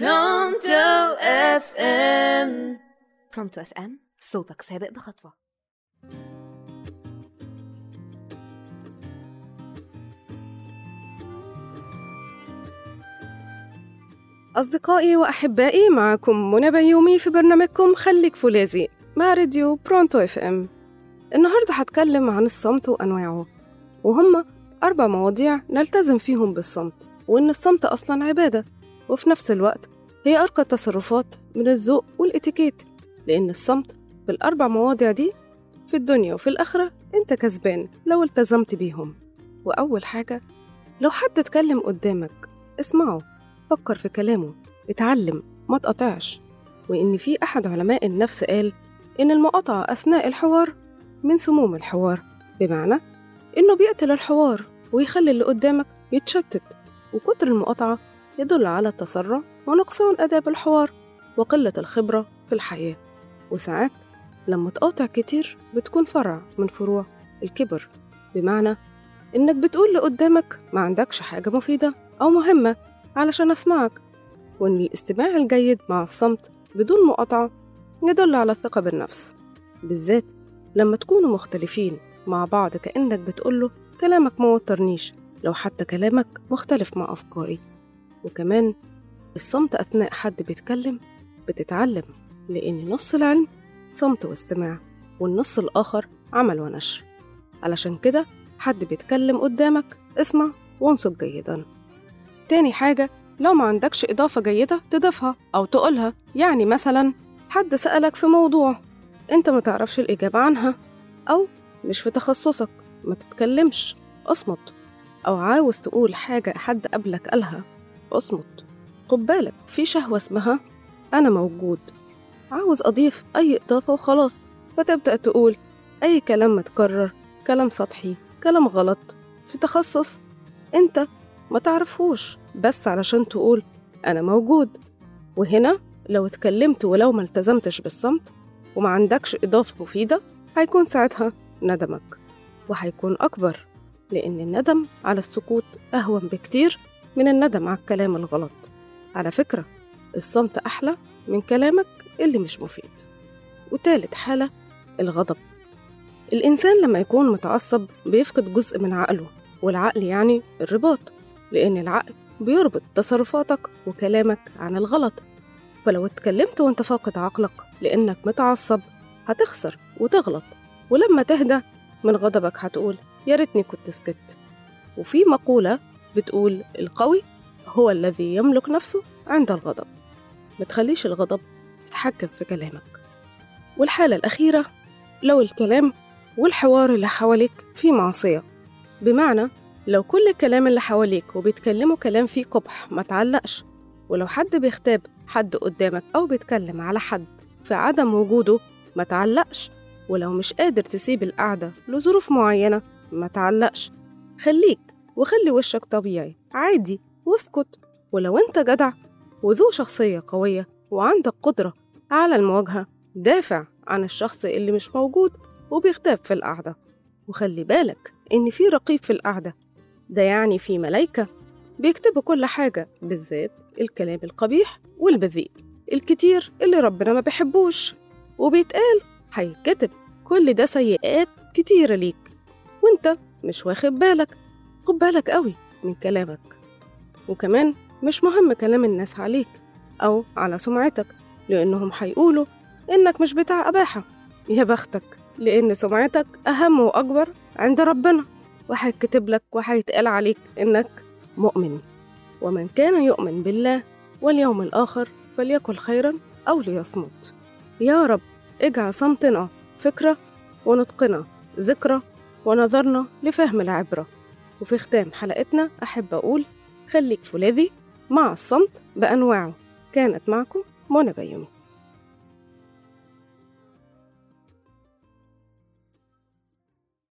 برونتو اف ام برونتو اف ام صوتك سابق بخطوة. أصدقائي وأحبائي معكم منى بيومي في برنامجكم خليك فولاذي مع راديو برونتو اف ام النهاردة هتكلم عن الصمت وأنواعه وهم أربع مواضيع نلتزم فيهم بالصمت وإن الصمت أصلا عبادة. وفي نفس الوقت هي أرقى التصرفات من الذوق والإتيكيت لأن الصمت بالأربع مواضيع دي في الدنيا وفي الآخرة أنت كسبان لو التزمت بيهم. وأول حاجة لو حد اتكلم قدامك اسمعه فكر في كلامه اتعلم ما تقطعش وإن في أحد علماء النفس قال إن المقاطعة أثناء الحوار من سموم الحوار بمعنى إنه بيقتل الحوار ويخلي اللي قدامك يتشتت. وكتر المقاطعة يدل على التسرع ونقصان آداب الحوار وقلة الخبرة في الحياة. وساعات لما تقاطع كتير بتكون فرع من فروع الكبر. بمعنى إنك بتقول اللي قدامك ما عندكش حاجة مفيدة أو مهمة علشان أسمعك وإن الاستماع الجيد مع الصمت بدون مقاطعة يدل على الثقة بالنفس. بالذات لما تكونوا مختلفين مع بعض كأنك بتقوله كلامك ما وترنيش لو حتى كلامك مختلف مع أفكاري. وكمان الصمت أثناء حد بيتكلم بتتعلم لأن نص العلم صمت واستماع والنص الآخر عمل ونشر. علشان كده حد بيتكلم قدامك اسمع وانصت جيدا. تاني حاجة لو ما عندكش إضافة جيدة تضيفها أو تقولها. يعني مثلا حد سألك في موضوع أنت ما تعرفش الإجابة عنها أو مش في تخصصك ما تتكلمش اصمت. أو عاوز تقول حاجة حد قبلك قالها أصمت. خد بالك في شهوة اسمها أنا موجود. عاوز أضيف أي إضافة وخلاص فتبدأ تقول أي كلام متكرر كلام سطحي كلام غلط. في تخصص أنت ما تعرفهوش بس علشان تقول أنا موجود. وهنا لو اتكلمت ولو ما التزمتش بالصمت وما عندكش إضافة مفيدة هيكون ساعتها ندمك. وهيكون أكبر لأن الندم على السكوت أهون بكتير من الندم على الكلام الغلط. على فكرة الصمت أحلى من كلامك اللي مش مفيد. وتالت حالة الغضب. الإنسان لما يكون متعصب بيفقد جزء من عقله والعقل يعني الرباط لأن العقل بيربط تصرفاتك وكلامك عن الغلط. فلو اتكلمت وانت فاقد عقلك لأنك متعصب هتخسر وتغلط. ولما تهدى من غضبك هتقول يا ريتني كنت سكت. وفي مقولة بتقول القوي هو الذي يملك نفسه عند الغضب. ما تخليش الغضب يتحكم في كلامك. والحالة الأخيرة لو الكلام والحوار اللي حواليك فيه معصية. بمعنى لو كل الكلام اللي حواليك وبيتكلموا كلام فيه قبح ما تعلقش ولو حد بيختاب حد قدامك أو بيتكلم على حد في عدم وجوده ما تعلقش ولو مش قادر تسيب القعدة لظروف معينة ما تعلقش. خليك وخلي وشك طبيعي. عادي. واسكت. ولو انت جدع وذو شخصية قوية وعندك قدرة على المواجهة دافع عن الشخص اللي مش موجود وبيغتاب في القعدة. وخلي بالك إن في رقيب في القعدة. ده يعني في ملايكة بيكتبوا كل حاجة بالذات الكلام القبيح والبذيء. الكتير اللي ربنا ما بيحبوش. وبيتقال هيتكتب. كل ده سيئات كتيرة ليك. وانت مش واخد بالك. خد بالك قوي من كلامك. وكمان مش مهم كلام الناس عليك أو على سمعتك لأنهم هيقولوا إنك مش بتاع أباحة. يا بختك لأن سمعتك أهم وأكبر عند ربنا. وهيتكتب لك وهيتقال عليك إنك مؤمن. ومن كان يؤمن بالله واليوم الآخر فليكن خيرا أو ليصمت. يا رب اجعل صمتنا فكرة ونطقنا ذكرى ونظرنا لفهم العبرة. وفي ختام حلقتنا أحب أقول خليك فولاذي مع الصمت بأنواعه. كانت معكم منى بيومي.